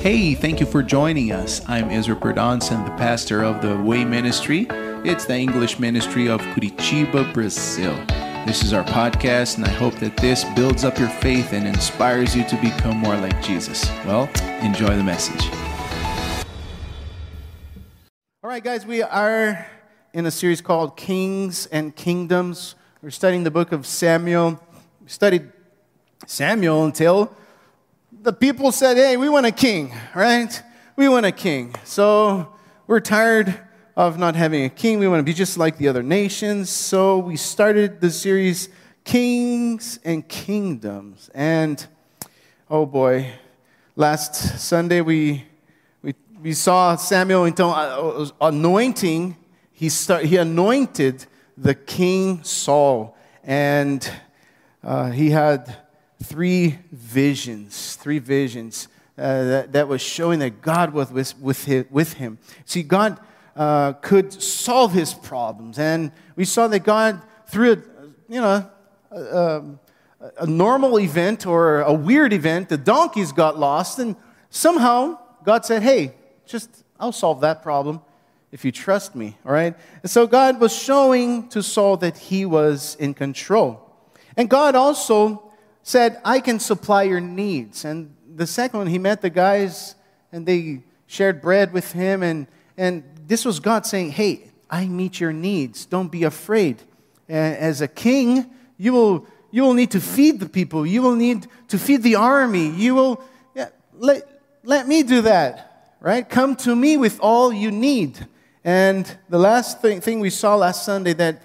Hey, thank you for joining us. I'm Ezra Perdonson, the pastor of the Way Ministry. It's the English ministry of Curitiba, Brazil. This is our podcast, and I hope that this builds up your faith and inspires you to become more like Jesus. Well, enjoy the message. All right, guys, we are in a series called Kings and Kingdoms. We're studying the book of Samuel. We studied Samuel until the people said, Hey, we want a king, right? We want a king. So we're tired of not having a king. We want to be just like the other nations. So we started the series Kings and Kingdoms. And oh boy, last Sunday we, we, we saw Samuel uh, anointing. He, start, he anointed the king Saul. And uh, he had three visions, three visions uh, that, that was showing that God was with, with, him, with him. See, God uh, could solve his problems. And we saw that God, through a, you know, a, a normal event or a weird event, the donkeys got lost, and somehow God said, hey, just, I'll solve that problem if you trust me, all right? And so God was showing to Saul that he was in control. And God also said, I can supply your needs. And the second one, he met the guys and they shared bread with him. And, and this was God saying, Hey, I meet your needs. Don't be afraid. As a king, you will, you will need to feed the people, you will need to feed the army. You will, yeah, let, let me do that, right? Come to me with all you need. And the last thing, thing we saw last Sunday that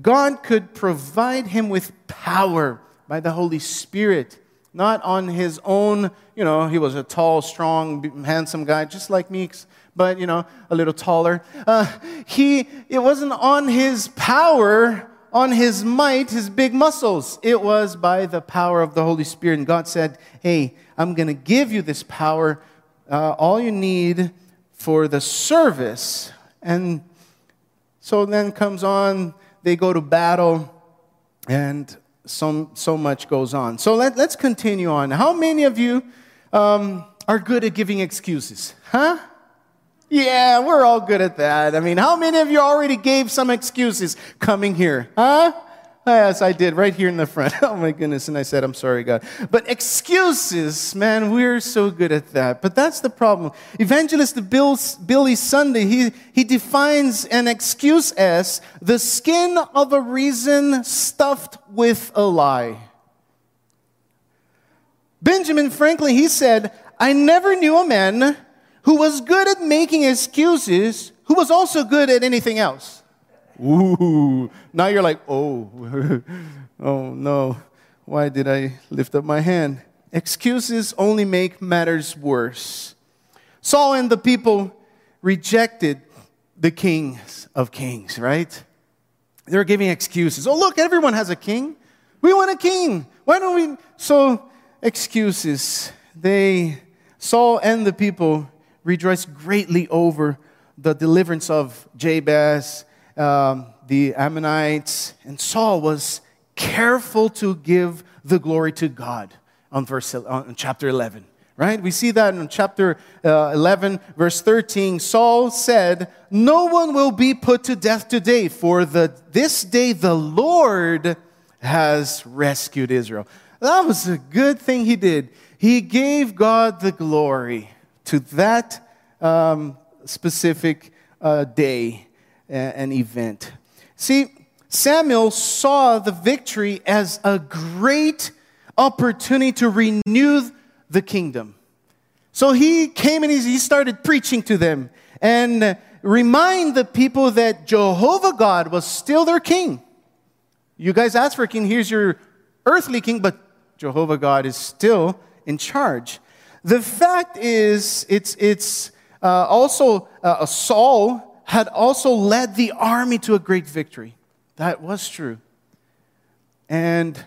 God could provide him with power by the Holy Spirit, not on his own. You know, he was a tall, strong, handsome guy, just like me, but, you know, a little taller. Uh, he, it wasn't on his power, on his might, his big muscles. It was by the power of the Holy Spirit. And God said, Hey, I'm going to give you this power, uh, all you need for the service. And so then comes on, they go to battle, and so, so much goes on. So let, let's continue on. How many of you um, are good at giving excuses? Huh? Yeah, we're all good at that. I mean, how many of you already gave some excuses coming here? Huh? Yes, I did, right here in the front. Oh my goodness. And I said, I'm sorry, God. But excuses, man, we're so good at that. But that's the problem. Evangelist Bill, Billy Sunday, he, he defines an excuse as the skin of a reason stuffed with a lie. Benjamin Franklin, he said, I never knew a man who was good at making excuses who was also good at anything else. Ooh. Now you're like, oh, oh no. Why did I lift up my hand? Excuses only make matters worse. Saul and the people rejected the kings of kings, right? They're giving excuses. Oh, look, everyone has a king. We want a king. Why don't we? So, excuses. They, Saul and the people rejoiced greatly over the deliverance of Jabez um, the Ammonites, and Saul was careful to give the glory to God on verse on chapter 11 right? We see that in chapter uh, 11 verse 13 saul said no one will be put to death today for the this day the lord has rescued israel. That was a good thing he did. He gave god the glory to that um, specific uh, day an event. See, Samuel saw the victory as a great opportunity to renew the kingdom. So he came and he started preaching to them and remind the people that Jehovah God was still their king. You guys asked for a king, here's your earthly king, but Jehovah God is still in charge. The fact is, it's, it's uh, also uh, Saul had also led the army to a great victory. That was true. And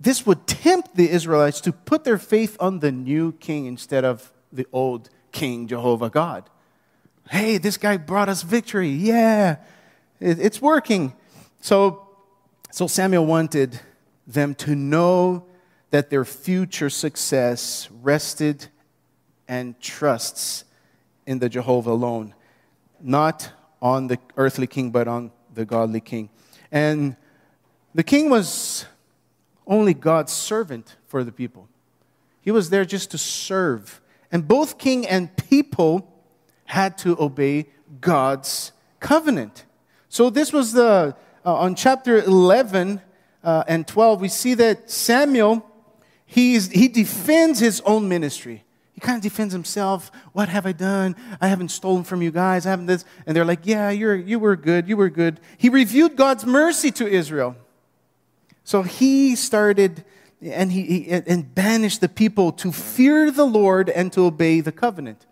this would tempt the Israelites to put their faith on the new king instead of the old king, Jehovah God. Hey, this guy brought us victory. Yeah, it's working. So, so Samuel wanted them to know that their future success rested and trusts in the Jehovah alone, not on the earthly king, but on the godly king. And the king was only God's servant for the people. He was there just to serve. And both king and people had to obey God's covenant. So this was the, uh, on chapter 11 uh, and 12, we see that Samuel, he's, he defends his own ministry. He kind of defends himself. What have I done? I haven't stolen from you guys. I haven't this. And they're like, yeah, you're, you were good. You were good. He reviewed God's mercy to Israel. So he started and he, and banished the people to fear the Lord and to obey the covenant.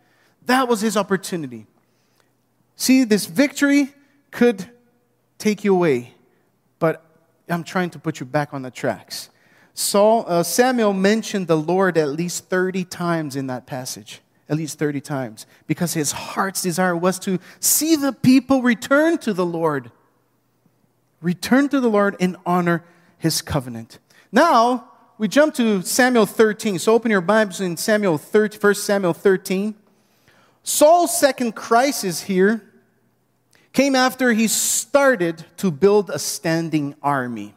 That was his opportunity. See, this victory could take you away, but I'm trying to put you back on the tracks. Saul, uh, Samuel mentioned the Lord at least 30 times in that passage, at least 30 times, because his heart's desire was to see the people return to the Lord. Return to the Lord and honor his covenant. Now, we jump to Samuel 13. So open your Bibles in Samuel 13, 1 Samuel 13. Saul's second crisis here came after he started to build a standing army.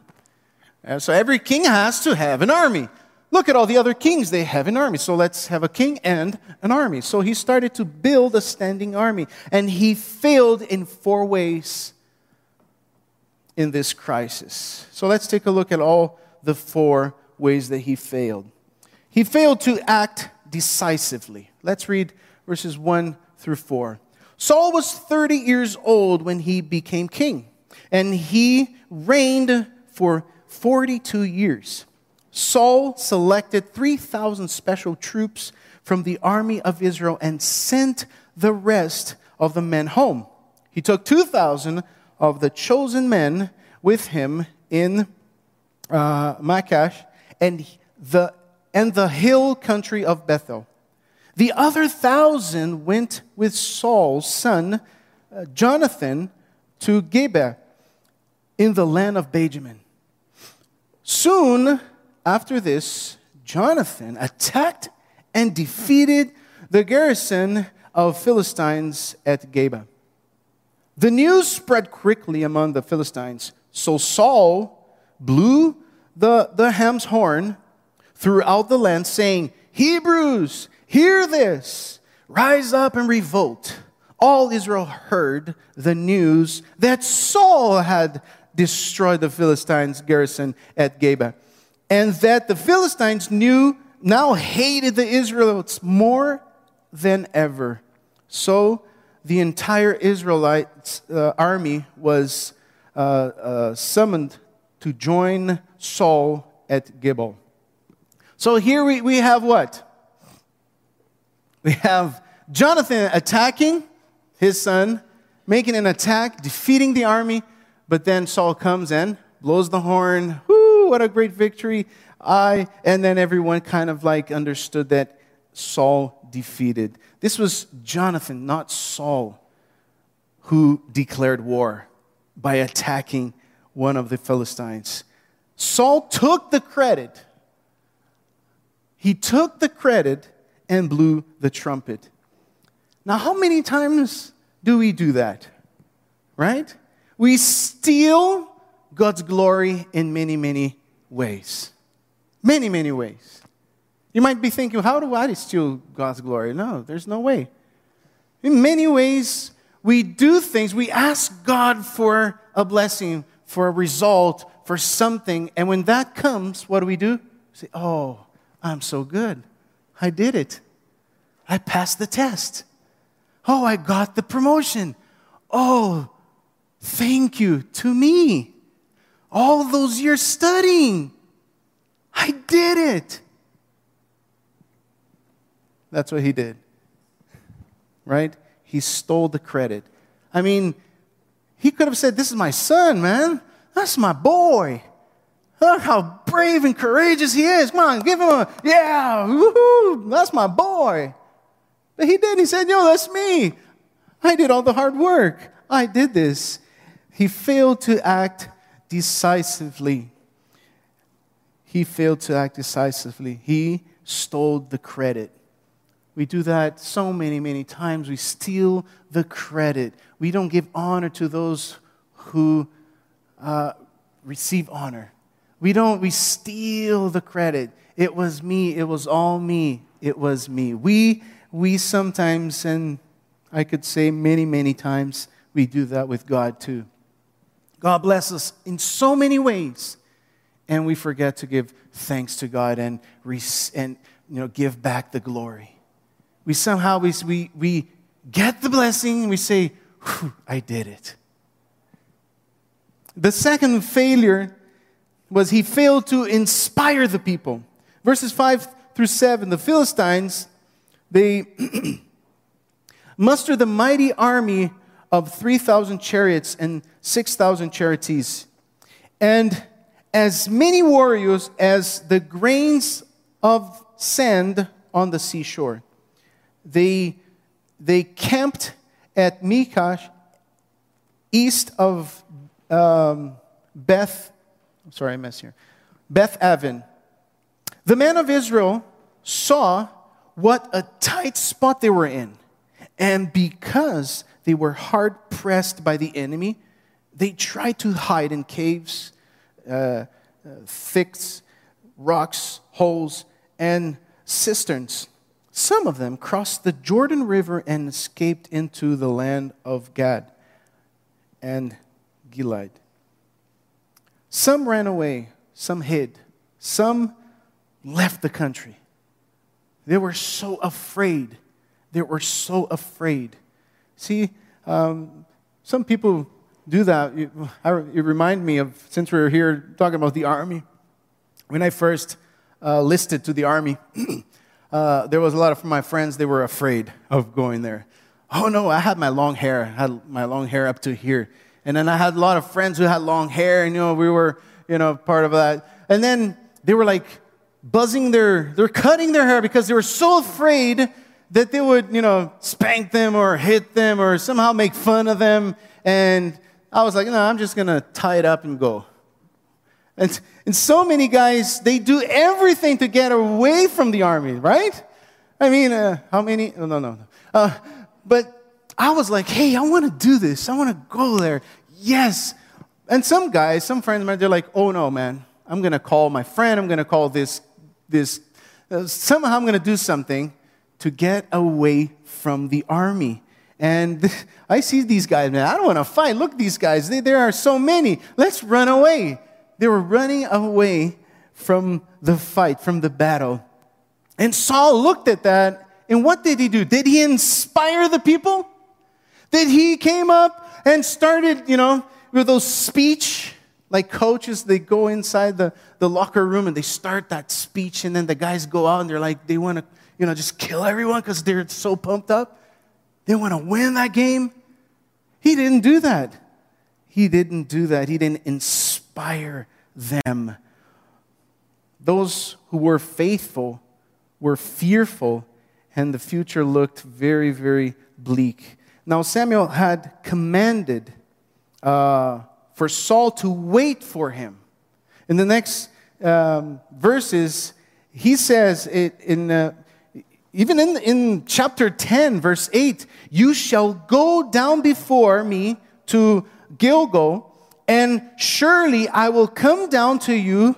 So every king has to have an army. Look at all the other kings, they have an army. So let's have a king and an army. So he started to build a standing army. And he failed in four ways in this crisis. So let's take a look at all the four ways that he failed. He failed to act decisively. Let's read verses 1 through 4. Saul was 30 years old when he became king, and he reigned for 42 years. Saul selected 3,000 special troops from the army of Israel and sent the rest of the men home. He took 2,000 of the chosen men with him in uh, and the, and the hill country of Bethel. The other thousand went with Saul's son, uh, Jonathan, to Geba in the land of Benjamin. Soon after this, Jonathan attacked and defeated the garrison of Philistines at Gibeah. The news spread quickly among the Philistines, so Saul blew the, the ham's horn throughout the land, saying, Hebrews, Hear this rise up and revolt. All Israel heard the news that Saul had destroyed the Philistines' garrison at Gibeah, and that the Philistines knew now hated the Israelites more than ever. So the entire Israelite uh, army was uh, uh, summoned to join Saul at Gibeah. So here we, we have what? We have Jonathan attacking his son, making an attack, defeating the army, but then Saul comes and blows the horn. Whoo, what a great victory. I, and then everyone kind of like understood that Saul defeated. This was Jonathan, not Saul, who declared war by attacking one of the Philistines. Saul took the credit. He took the credit and blew the trumpet. Now, how many times do we do that? Right? We steal God's glory in many, many ways. Many, many ways. You might be thinking, how do I steal God's glory? No, there's no way. In many ways, we do things, we ask God for a blessing, for a result, for something, and when that comes, what do we do? We say, Oh, I'm so good. I did it. I passed the test. Oh, I got the promotion. Oh, thank you to me. All those years studying, I did it. That's what he did. Right? He stole the credit. I mean, he could have said, This is my son, man. That's my boy. Look how brave and courageous he is. Come on, give him a, yeah, woohoo, that's my boy. But he did. He said, Yo, that's me. I did all the hard work. I did this. He failed to act decisively. He failed to act decisively. He stole the credit. We do that so many, many times. We steal the credit. We don't give honor to those who uh, receive honor. We don't, we steal the credit. It was me, it was all me, it was me. We, we sometimes, and I could say many, many times, we do that with God too. God bless us in so many ways, and we forget to give thanks to God and, and you know, give back the glory. We somehow we, we, we get the blessing and we say, I did it. The second failure was he failed to inspire the people. Verses 5 through 7, the Philistines, they mustered the mighty army of 3,000 chariots and 6,000 charioteers, and as many warriors as the grains of sand on the seashore. They, they camped at Michmash, east of um, Beth, sorry, I messed here, Beth Aven. The men of Israel saw what a tight spot they were in. And because they were hard pressed by the enemy, they tried to hide in caves, uh, uh, rocks, holes, and cisterns. Some of them crossed the Jordan River and escaped into the land of Gad and Gilead. Some ran away, some hid, some left the country. They were so afraid. They were so afraid. See, um, some people do that. It, reminded me of, since we are here talking about the army, when I first uh, listed to the army, uh, there was a lot of my friends, they were afraid of going there. Oh no, I had my long hair, I had my long hair up to here. And then I had a lot of friends who had long hair, and you know, we were, you know, part of that. And then they were like buzzing their, they're cutting their hair because they were so afraid that they would, you know, spank them or hit them or somehow make fun of them. And I was like, no, I'm just gonna tie it up and go. And, and so many guys, they do everything to get away from the army, right? I mean, uh, how many? No, no, no. Uh, but I was like, hey, I want to do this. I want to go there. Yes. And some guys, some friends of mine, they're like, oh no, man, I'm going to call my friend. I'm going to call this, this, uh, somehow I'm going to do something to get away from the army. And I see these guys, man, I don't want to fight. Look, these guys, they, there are so many. Let's run away. They were running away from the fight, from the battle. And Saul looked at that, and what did he do? Did he inspire the people? Did he came up and started, you know, with those speech, like coaches, they go inside the, the locker room and they start that speech, and then the guys go out and they're like, they want to, you know, just kill everyone because they're so pumped up. They want to win that game. He didn't do that. He didn't do that. He didn't inspire them. Those who were faithful were fearful, and the future looked very, very bleak. Now, Samuel had commanded uh, for Saul to wait for him. In the next um, verses, he says it in, uh, even in, in chapter 10, verse 8, you shall go down before me to Gilgal and surely I will come down to you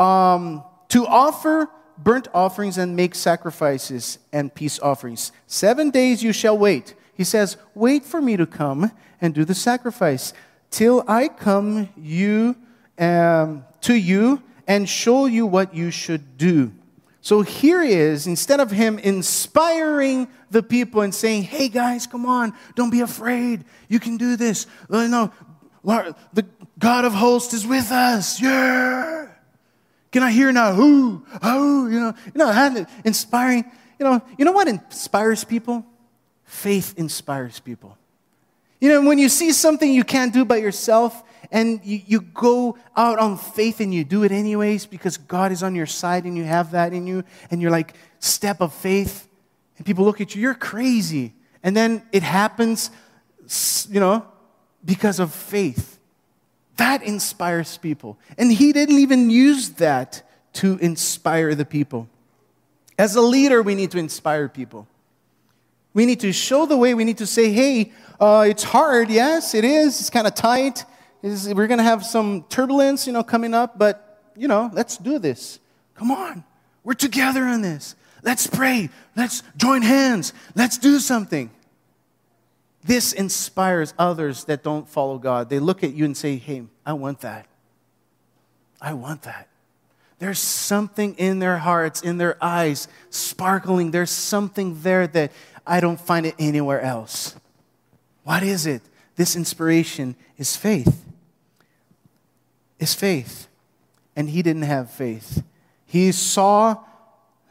um, to offer burnt offerings and make sacrifices and peace offerings. Seven days you shall wait. He says, Wait for me to come and do the sacrifice till I come you um, to you and show you what you should do. So here he is, instead of him inspiring the people and saying, Hey guys, come on, don't be afraid, you can do this. No, the God of hosts is with us. Yeah. Can I hear now? Who? Oh, you know, you know, inspiring. You know, you know what inspires people? Faith inspires people. You know, when you see something you can't do by yourself and you, you go out on faith and you do it anyways because God is on your side and you have that in you and you're like, step of faith, and people look at you, you're crazy. And then it happens, you know, because of faith. That inspires people. And he didn't even use that to inspire the people. As a leader, we need to inspire people. We need to show the way. We need to say, hey, uh, it's hard. Yes, it is. It's kind of tight. It's, we're going to have some turbulence, you know, coming up, but, you know, let's do this. Come on. We're together on this. Let's pray. Let's join hands. Let's do something. This inspires others that don't follow God. They look at you and say, hey, I want that. I want that. There's something in their hearts, in their eyes, sparkling. There's something there that I don't find it anywhere else. What is it? This inspiration is faith. Is faith. And he didn't have faith. He saw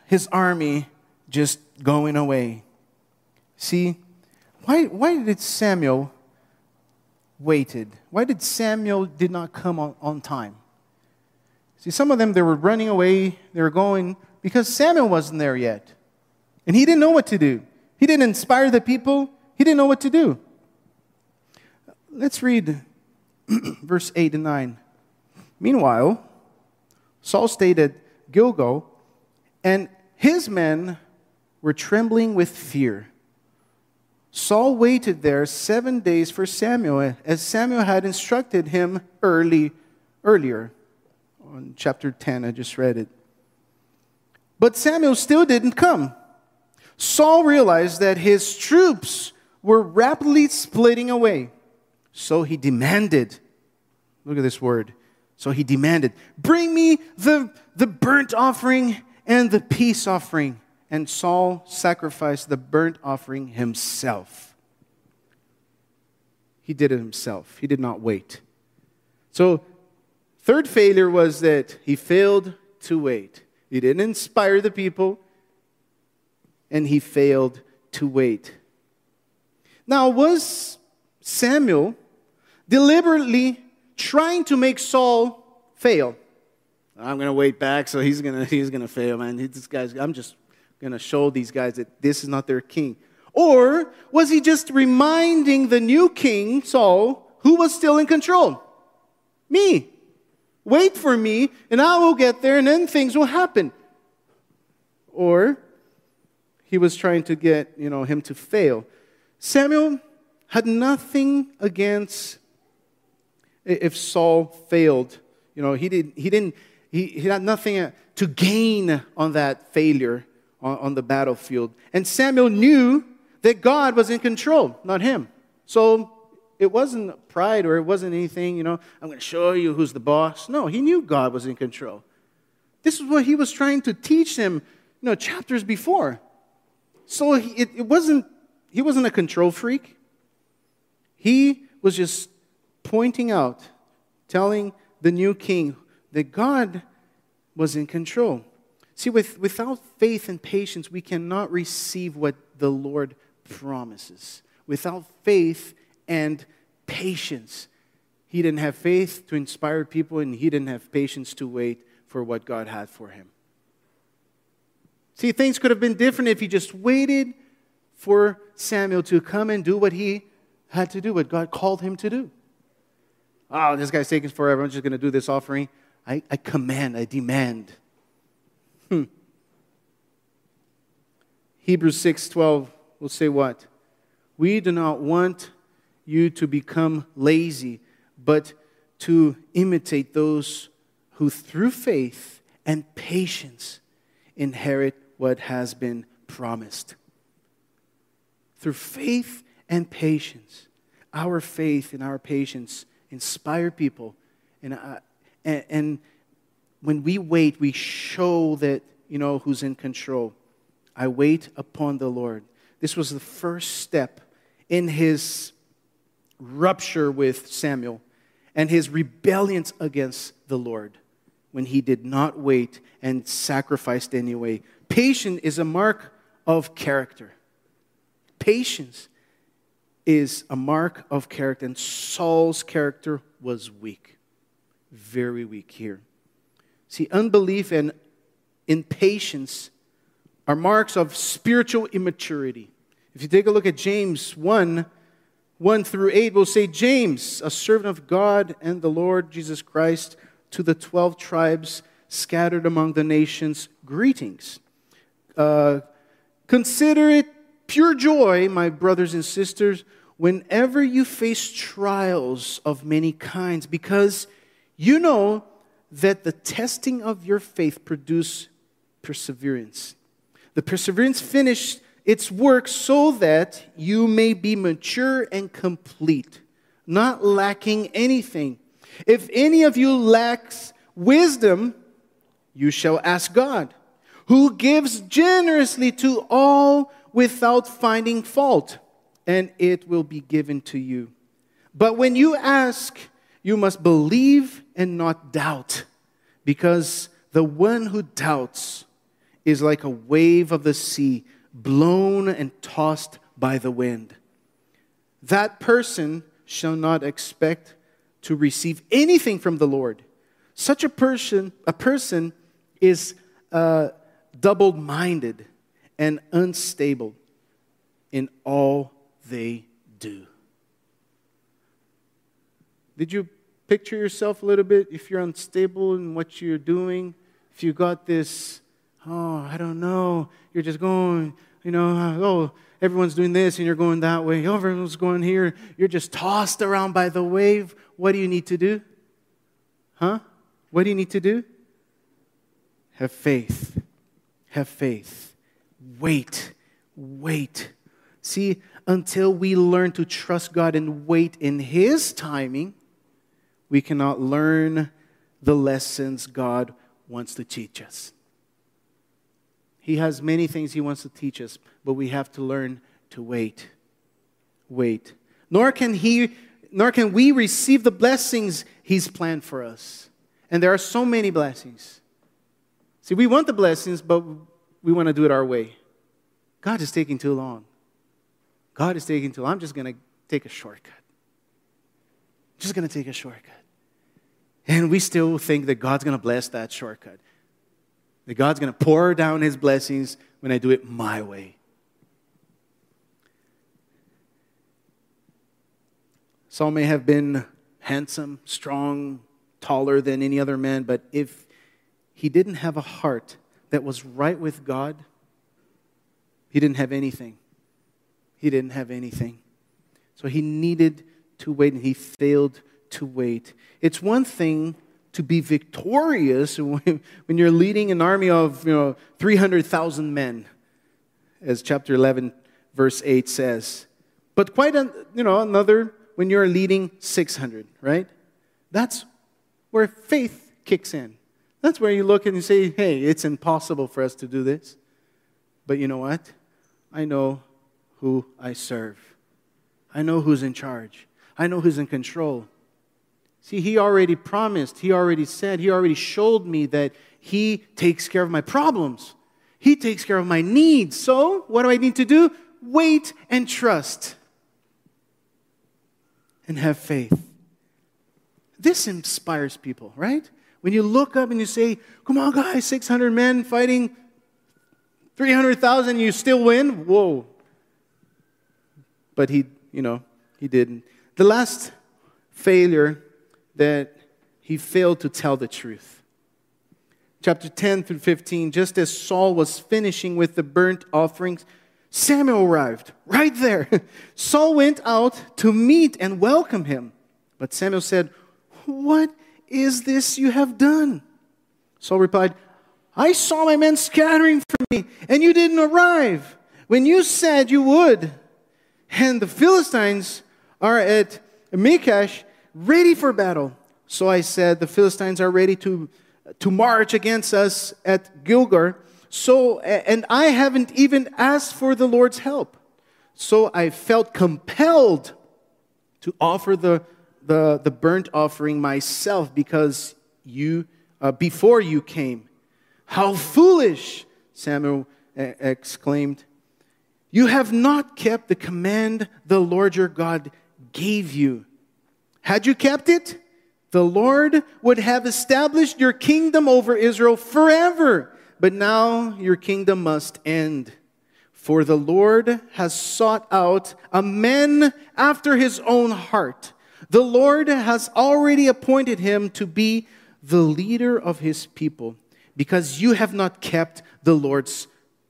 his army just going away. See, why, why did Samuel waited? Why did Samuel did not come on, on time? See, some of them, they were running away, they were going because Samuel wasn't there yet. And he didn't know what to do. He didn't inspire the people, he didn't know what to do. Let's read verse 8 and 9. Meanwhile, Saul stayed at Gilgal, and his men were trembling with fear. Saul waited there seven days for Samuel, as Samuel had instructed him early, earlier on chapter 10. I just read it. But Samuel still didn't come. Saul realized that his troops were rapidly splitting away. So he demanded, look at this word. So he demanded, Bring me the, the burnt offering and the peace offering. And Saul sacrificed the burnt offering himself. He did it himself, he did not wait. So Third failure was that he failed to wait. He didn't inspire the people, and he failed to wait. Now, was Samuel deliberately trying to make Saul fail? I'm going to wait back, so he's going to he's to fail, man. This guy's, I'm just going to show these guys that this is not their king. Or was he just reminding the new king, Saul, who was still in control? Me. Wait for me, and I will get there, and then things will happen. Or he was trying to get you know, him to fail. Samuel had nothing against if Saul failed. You know, he, did, he, didn't, he, he had nothing to gain on that failure on, on the battlefield. And Samuel knew that God was in control, not him. So it wasn't pride or it wasn't anything, you know, I'm going to show you who's the boss. No, he knew God was in control. This is what he was trying to teach him, you know, chapters before. So he, it, it wasn't, he wasn't a control freak. He was just pointing out, telling the new king that God was in control. See, with, without faith and patience, we cannot receive what the Lord promises. Without faith and patience. He didn't have faith to inspire people, and he didn't have patience to wait for what God had for him. See, things could have been different if he just waited for Samuel to come and do what he had to do, what God called him to do. Oh, this guy's taking forever. I'm just going to do this offering. I, I command, I demand. Hmm. Hebrews 6:12 will say what? We do not want you to become lazy, but to imitate those who, through faith and patience, inherit what has been promised. Through faith and patience, our faith and our patience inspire people. And, uh, and, and when we wait, we show that, you know, who's in control. I wait upon the Lord. This was the first step in his rupture with Samuel and his rebellions against the Lord when he did not wait and sacrificed anyway. Patience is a mark of character. Patience is a mark of character, and Saul's character was weak, very weak here. See, unbelief and impatience are marks of spiritual immaturity. If you take a look at James 1, 1 through 8 we'll say, James, a servant of God and the Lord Jesus Christ, to the 12 tribes scattered among the nations, greetings. Uh, consider it pure joy, my brothers and sisters, whenever you face trials of many kinds, because you know that the testing of your faith produce perseverance. The perseverance finished its work so that you may be mature and complete, not lacking anything. If any of you lacks wisdom, you shall ask God, who gives generously to all without finding fault, and it will be given to you. But when you ask, you must believe and not doubt, because the one who doubts is like a wave of the sea, blown and tossed by the wind. That person shall not expect to receive anything from the Lord. Such a person, a person is uh, double-minded and unstable in all they do. Did you picture yourself a little bit if you're unstable in what you're doing? If you got this, oh, I don't know, you're just going, you know, oh, everyone's doing this and you're going that way, oh, everyone's going here, you're just tossed around by the wave. What do you need to do? Huh? What do you need to do? Have faith. Have faith. Wait. Wait. See, until we learn to trust God and wait in His timing, we cannot learn the lessons God wants to teach us. He has many things He wants to teach us, but we have to learn to wait. Wait. Nor can He nor can we receive the blessings He's planned for us. And there are so many blessings. See, we want the blessings, but we want to do it our way. God is taking too long. God is taking too long. I'm just going to take a shortcut. I'm just going to take a shortcut. And we still think that God's going to bless that shortcut. That God's going to pour down his blessings when I do it my way. Saul may have been handsome, strong, taller than any other man, but if he didn't have a heart that was right with God, he didn't have anything. He didn't have anything. So he needed to wait, and he failed to wait. It's one thing to be victorious when, you're leading an army of you know, 300,000 men, as chapter 11, verse 8 says. But quite a, you know, another when you're leading 600, right? That's where faith kicks in. That's where you look and you say, hey, it's impossible for us to do this. But you know what? I know who I serve. I know who's in charge. I know who's in control. See, he already promised, he already said, he already showed me that he takes care of my problems. He takes care of my needs. So, what do I need to do? Wait and trust and have faith. This inspires people, right? When you look up and you say, Come on, guys, 600 men fighting 300,000, you still win? Whoa. But he, you know, he didn't. The last failure that he failed to tell the truth. Chapter 10 through 15, just as Saul was finishing with the burnt offerings, Samuel arrived right there. Saul went out to meet and welcome him. But Samuel said, What is this you have done? Saul replied, I saw my men scattering from me, and you didn't arrive when you said you would. And the Philistines are at Michmash, ready for battle. So I said, The Philistines are ready to, to march against us at Gilgal. So, and I haven't even asked for the Lord's help. So I felt compelled to offer the, the, the burnt offering myself because you, uh, before you came. How foolish, Samuel exclaimed. You have not kept the command the Lord your God gave you. Had you kept it, the Lord would have established your kingdom over Israel forever but now your kingdom must end. For the Lord has sought out a man after his own heart. The Lord has already appointed him to be the leader of his people, because you have not kept the Lord's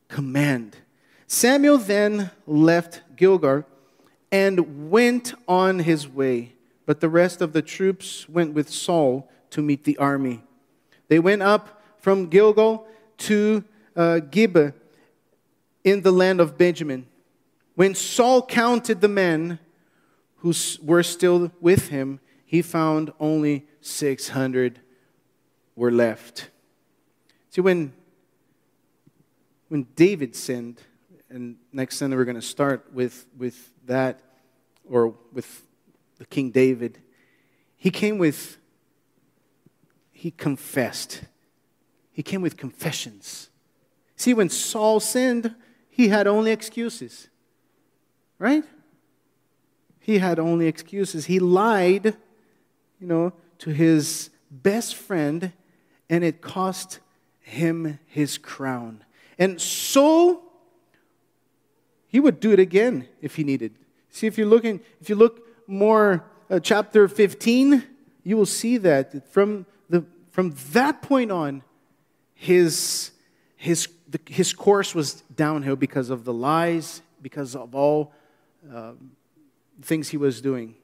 command. Samuel then left Gilgal and went on his way, but the rest of the troops went with Saul to meet the army. They went up from Gilgal to uh, Gibeah in the land of Benjamin. When Saul counted the men who were still with him, he found only 600 were left. See, when, when David sinned, and next Sunday we're going to start with, with that, or with the King David, he came with, he confessed. He came with confessions. See, when Saul sinned, he had only excuses, right? He had only excuses. He lied, you know, to his best friend, and it cost him his crown. And so he would do it again if he needed. See, if you're looking, if you look more, uh, chapter 15, you will see that from, the, from that point on, his, his, the, his course was downhill because of the lies, because of all uh, things he was doing.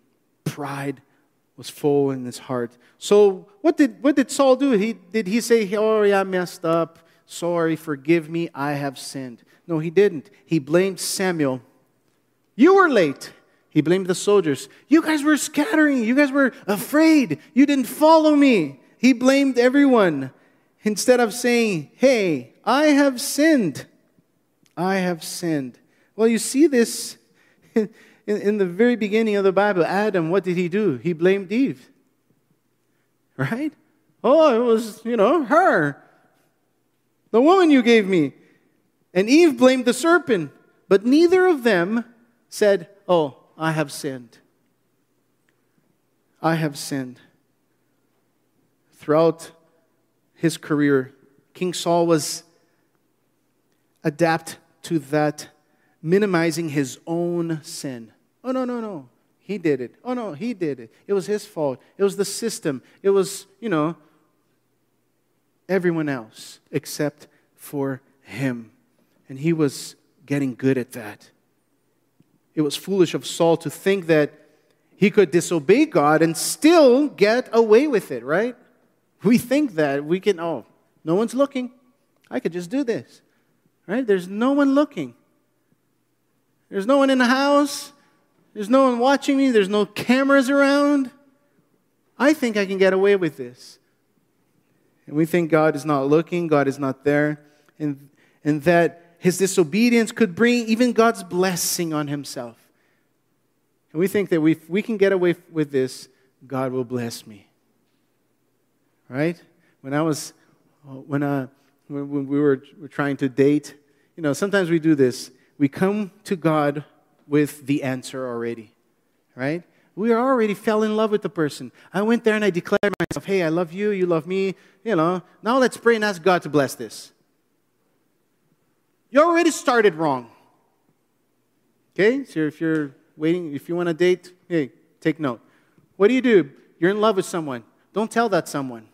Pride was full in his heart. So, what did, what did Saul do? He, did he say, Oh, yeah, I messed up. Sorry, forgive me, I have sinned? No, he didn't. He blamed Samuel. You were late. He blamed the soldiers. You guys were scattering. You guys were afraid. You didn't follow me. He blamed everyone instead of saying, Hey, I have sinned. I have sinned. Well, you see this in, in, the very beginning of the Bible. Adam, what did he do? He blamed Eve. Right? Oh, it was, you know, her. The woman you gave me. And Eve blamed the serpent. But neither of them said, Oh, I have sinned. I have sinned. Throughout his career, King Saul was adapt to that, minimizing his own sin. Oh, no, no, no. He did it. Oh, no, he did it. It was his fault. It was the system. It was, you know, everyone else except for him. And he was getting good at that. It was foolish of Saul to think that he could disobey God and still get away with it, right? We think that we can, oh, no one's looking. I could just do this. Right? There's no one looking. There's no one in the house. There's no one watching me. There's no cameras around. I think I can get away with this. And we think God is not looking, God is not there, and, and that his disobedience could bring even God's blessing on himself. And we think that if we can get away with this, God will bless me right? When I was, when, uh, when we were, were trying to date, you know, sometimes we do this. We come to God with the answer already, right? We already fell in love with the person. I went there and I declared myself, hey, I love you, you love me, you know. Now let's pray and ask God to bless this. You already started wrong. Okay? So if you're waiting, if you want to date, hey, take note. What do you do? You're in love with someone. Don't tell that someone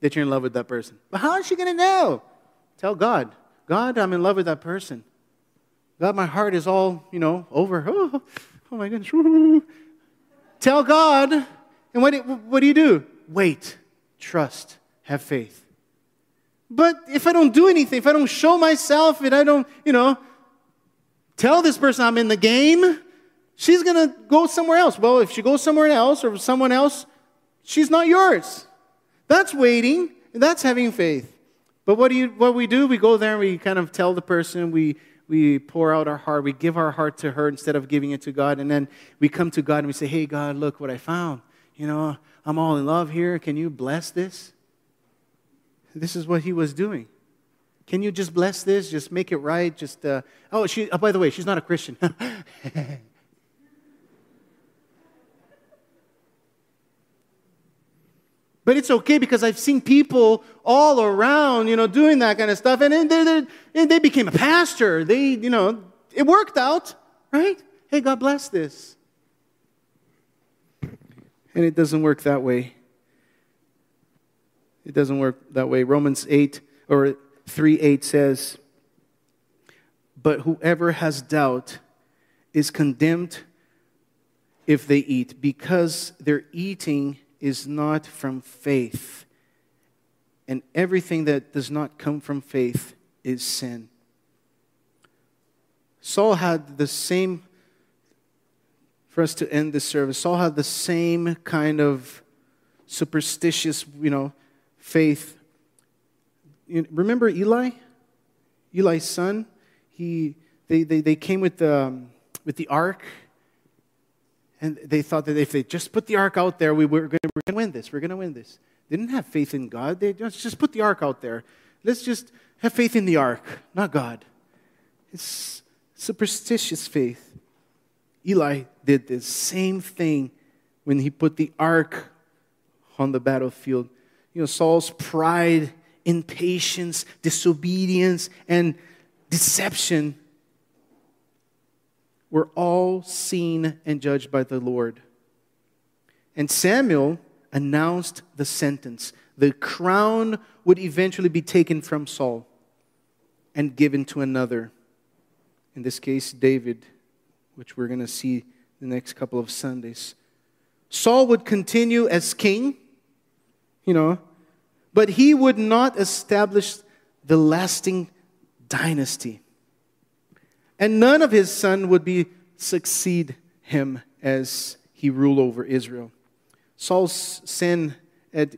that you're in love with that person. But how is she going to know? Tell God. God, I'm in love with that person. God, my heart is all, you know, over. Oh, oh my goodness. Tell God. And what do, what do you do? Wait, trust, have faith. But if I don't do anything, if I don't show myself, and I don't, you know, tell this person I'm in the game, she's going to go somewhere else. Well, if she goes somewhere else or someone else, she's not yours. That's waiting, and that's having faith. But what do you what we do? We go there and we kind of tell the person, we we pour out our heart, we give our heart to her instead of giving it to God, and then we come to God and we say, Hey God, look what I found. You know, I'm all in love here. Can you bless this? This is what he was doing. Can you just bless this? Just make it right? Just uh, oh, she. Oh, by the way, she's not a Christian. But it's okay because I've seen people all around, you know, doing that kind of stuff. And they, they, they became a pastor. They, you know, it worked out, right? Hey, God bless this. And it doesn't work that way. It doesn't work that way. Romans 8 or 3 8 says, But whoever has doubt is condemned if they eat, because their eating is not from faith. And everything that does not come from faith is sin. Saul had the same, for us to end this service, Saul had the same kind of superstitious, you know, faith. Remember Eli? Eli's son? He, they, they, they came with the, um, with the ark, and they thought that if they just put the ark out there, we were going to win this. We're going to win this. They didn't have faith in God. They just, just put the ark out there. Let's just have faith in the ark, not God. It's superstitious faith. Eli did the same thing when he put the ark on the battlefield. You know, Saul's pride, impatience, disobedience, and deception were all seen and judged by the Lord. And Samuel announced the sentence. The crown would eventually be taken from Saul and given to another. In this case, David, which we're going to see the next couple of Sundays. Saul would continue as king, you know, but he would not establish the lasting dynasty. And none of his son would be succeed him as he ruled over Israel. Saul's sin at,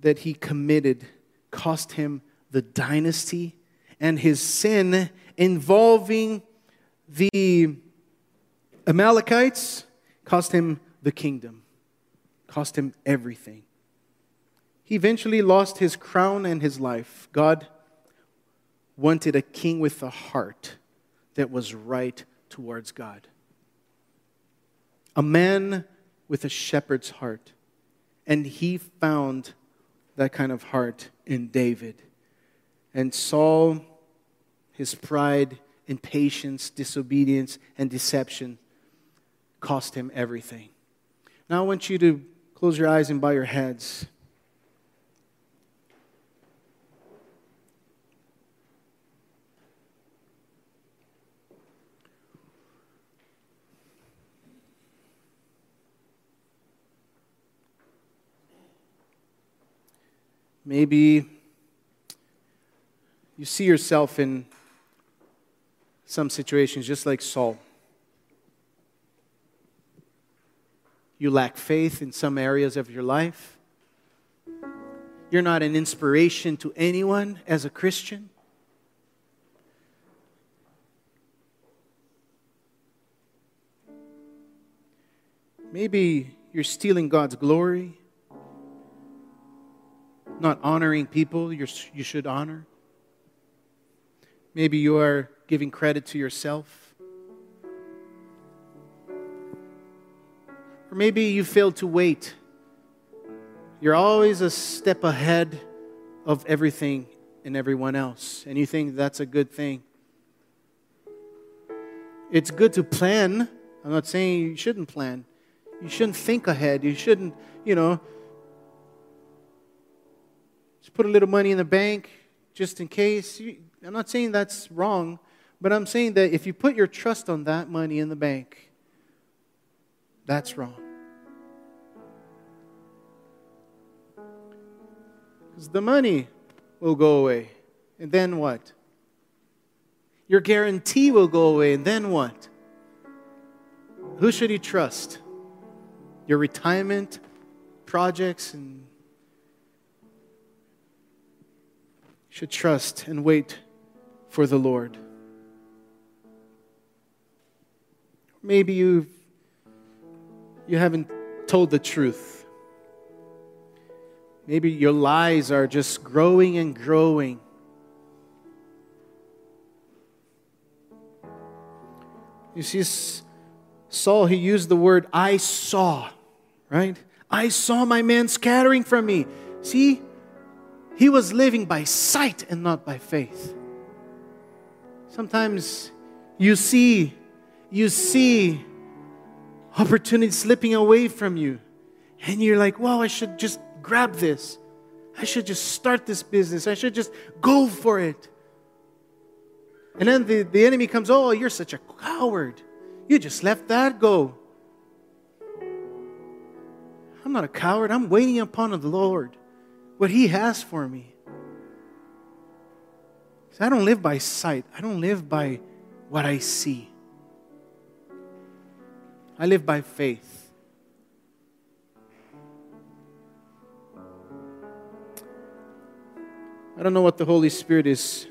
that he committed cost him the dynasty, and his sin involving the Amalekites cost him the kingdom, cost him everything. He eventually lost his crown and his life. God wanted a king with a heart that was right towards God. A man with a shepherd's heart. And he found that kind of heart in David. And Saul, his pride, impatience, disobedience, and deception cost him everything. Now I want you to close your eyes and bow your heads. Maybe you see yourself in some situations just like Saul. You lack faith in some areas of your life. You're not an inspiration to anyone as a Christian. Maybe you're stealing God's glory not honoring people you should honor. Maybe you are giving credit to yourself. Or maybe you failed to wait. You're always a step ahead of everything and everyone else, and you think that's a good thing. It's good to plan. I'm not saying you shouldn't plan. You shouldn't think ahead. You shouldn't, you know, just put a little money in the bank just in case. I'm not saying that's wrong, but I'm saying that if you put your trust on that money in the bank, that's wrong. Because the money will go away. And then what? Your guarantee will go away. And then what? Who should you trust? Your retirement projects and should trust and wait for the Lord. Maybe you've, you haven't told the truth. Maybe your lies are just growing and growing. You see, Saul, he used the word I saw, right? I saw my man scattering from me. See, he was living by sight and not by faith. Sometimes you see, you see opportunity slipping away from you, and you're like, wow, I should just grab this. I should just start this business. I should just go for it. And then the, the enemy comes, Oh, you're such a coward. You just left that go. I'm not a coward. I'm waiting upon the Lord, what He has for me. I don't live by sight, I don't live by what I see. I live by faith. I don't know what the Holy Spirit is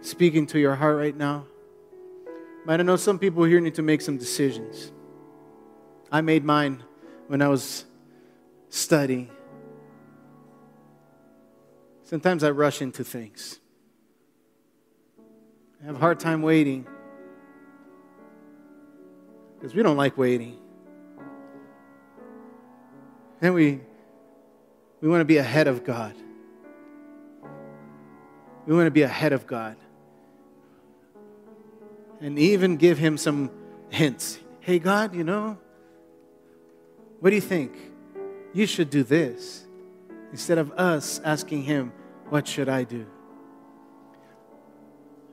speaking to your heart right now. But I know some people here need to make some decisions. I made mine when I was studying. Sometimes I rush into things. I have a hard time waiting because we don't like waiting. And we, we want to be ahead of God. We want to be ahead of God. And even give Him some hints. Hey, God, you know, what do you think? You should do this. Instead of us asking Him, What should I do?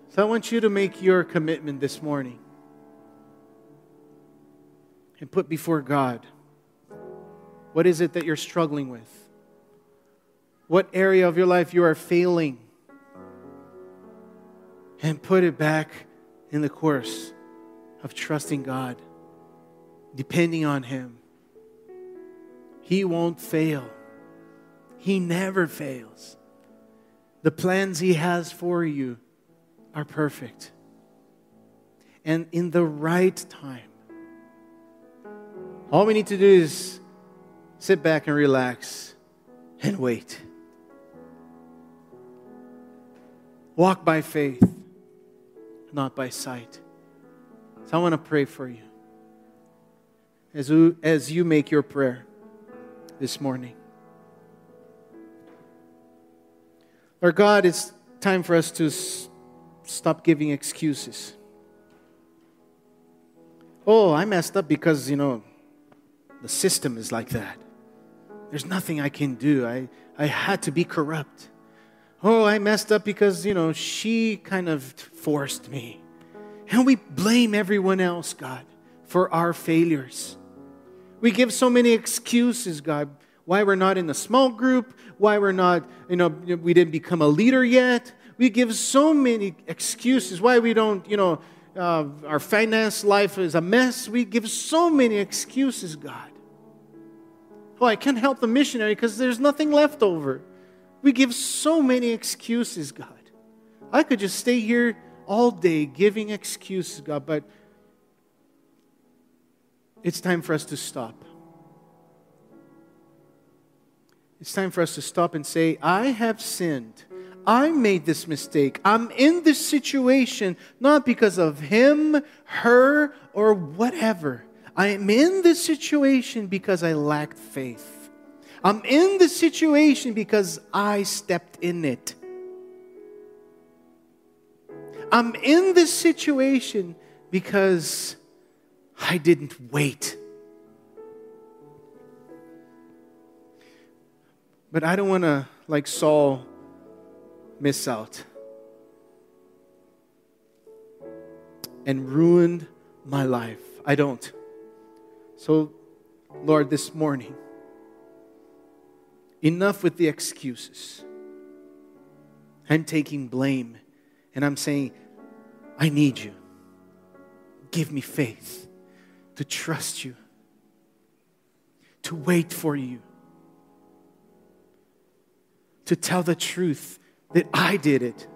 So I want you to make your commitment this morning and put before God what is it that you're struggling with? What area of your life you are failing? And put it back in the course of trusting God, depending on Him. He won't fail. He never fails. The plans He has for you are perfect. And in the right time, all we need to do is sit back and relax and wait. Walk by faith, not by sight. So I want to pray for you as you, as you make your prayer this morning. Lord God, it's time for us to s- stop giving excuses. Oh, I messed up because, you know, the system is like that. There's nothing I can do. I, I had to be corrupt. Oh, I messed up because, you know, she kind of forced me. And we blame everyone else, God, for our failures. We give so many excuses, God, why we're not in a small group, why we're not, you know, we didn't become a leader yet. We give so many excuses why we don't, you know, uh, our finance life is a mess. We give so many excuses, God. Oh, I can't help the missionary because there's nothing left over. We give so many excuses, God. I could just stay here all day giving excuses, God, but it's time for us to stop. It's time for us to stop and say, I have sinned. I made this mistake. I'm in this situation not because of him, her, or whatever. I am in this situation because I lacked faith. I'm in this situation because I stepped in it. I'm in this situation because I didn't wait. But I don't want to, like Saul, miss out and ruin my life. I don't. So, Lord, this morning, enough with the excuses. I'm taking blame and I'm saying, I need you. Give me faith to trust you, to wait for you, to tell the truth that I did it.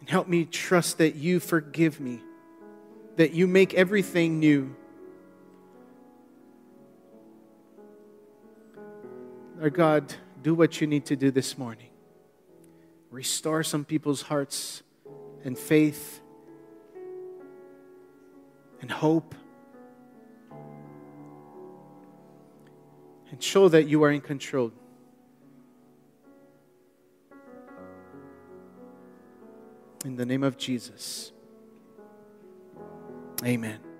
And help me trust that you forgive me, that you make everything new. Our God, do what you need to do this morning. Restore some people's hearts and faith and hope. And show that you are in control. In the name of Jesus. Amen.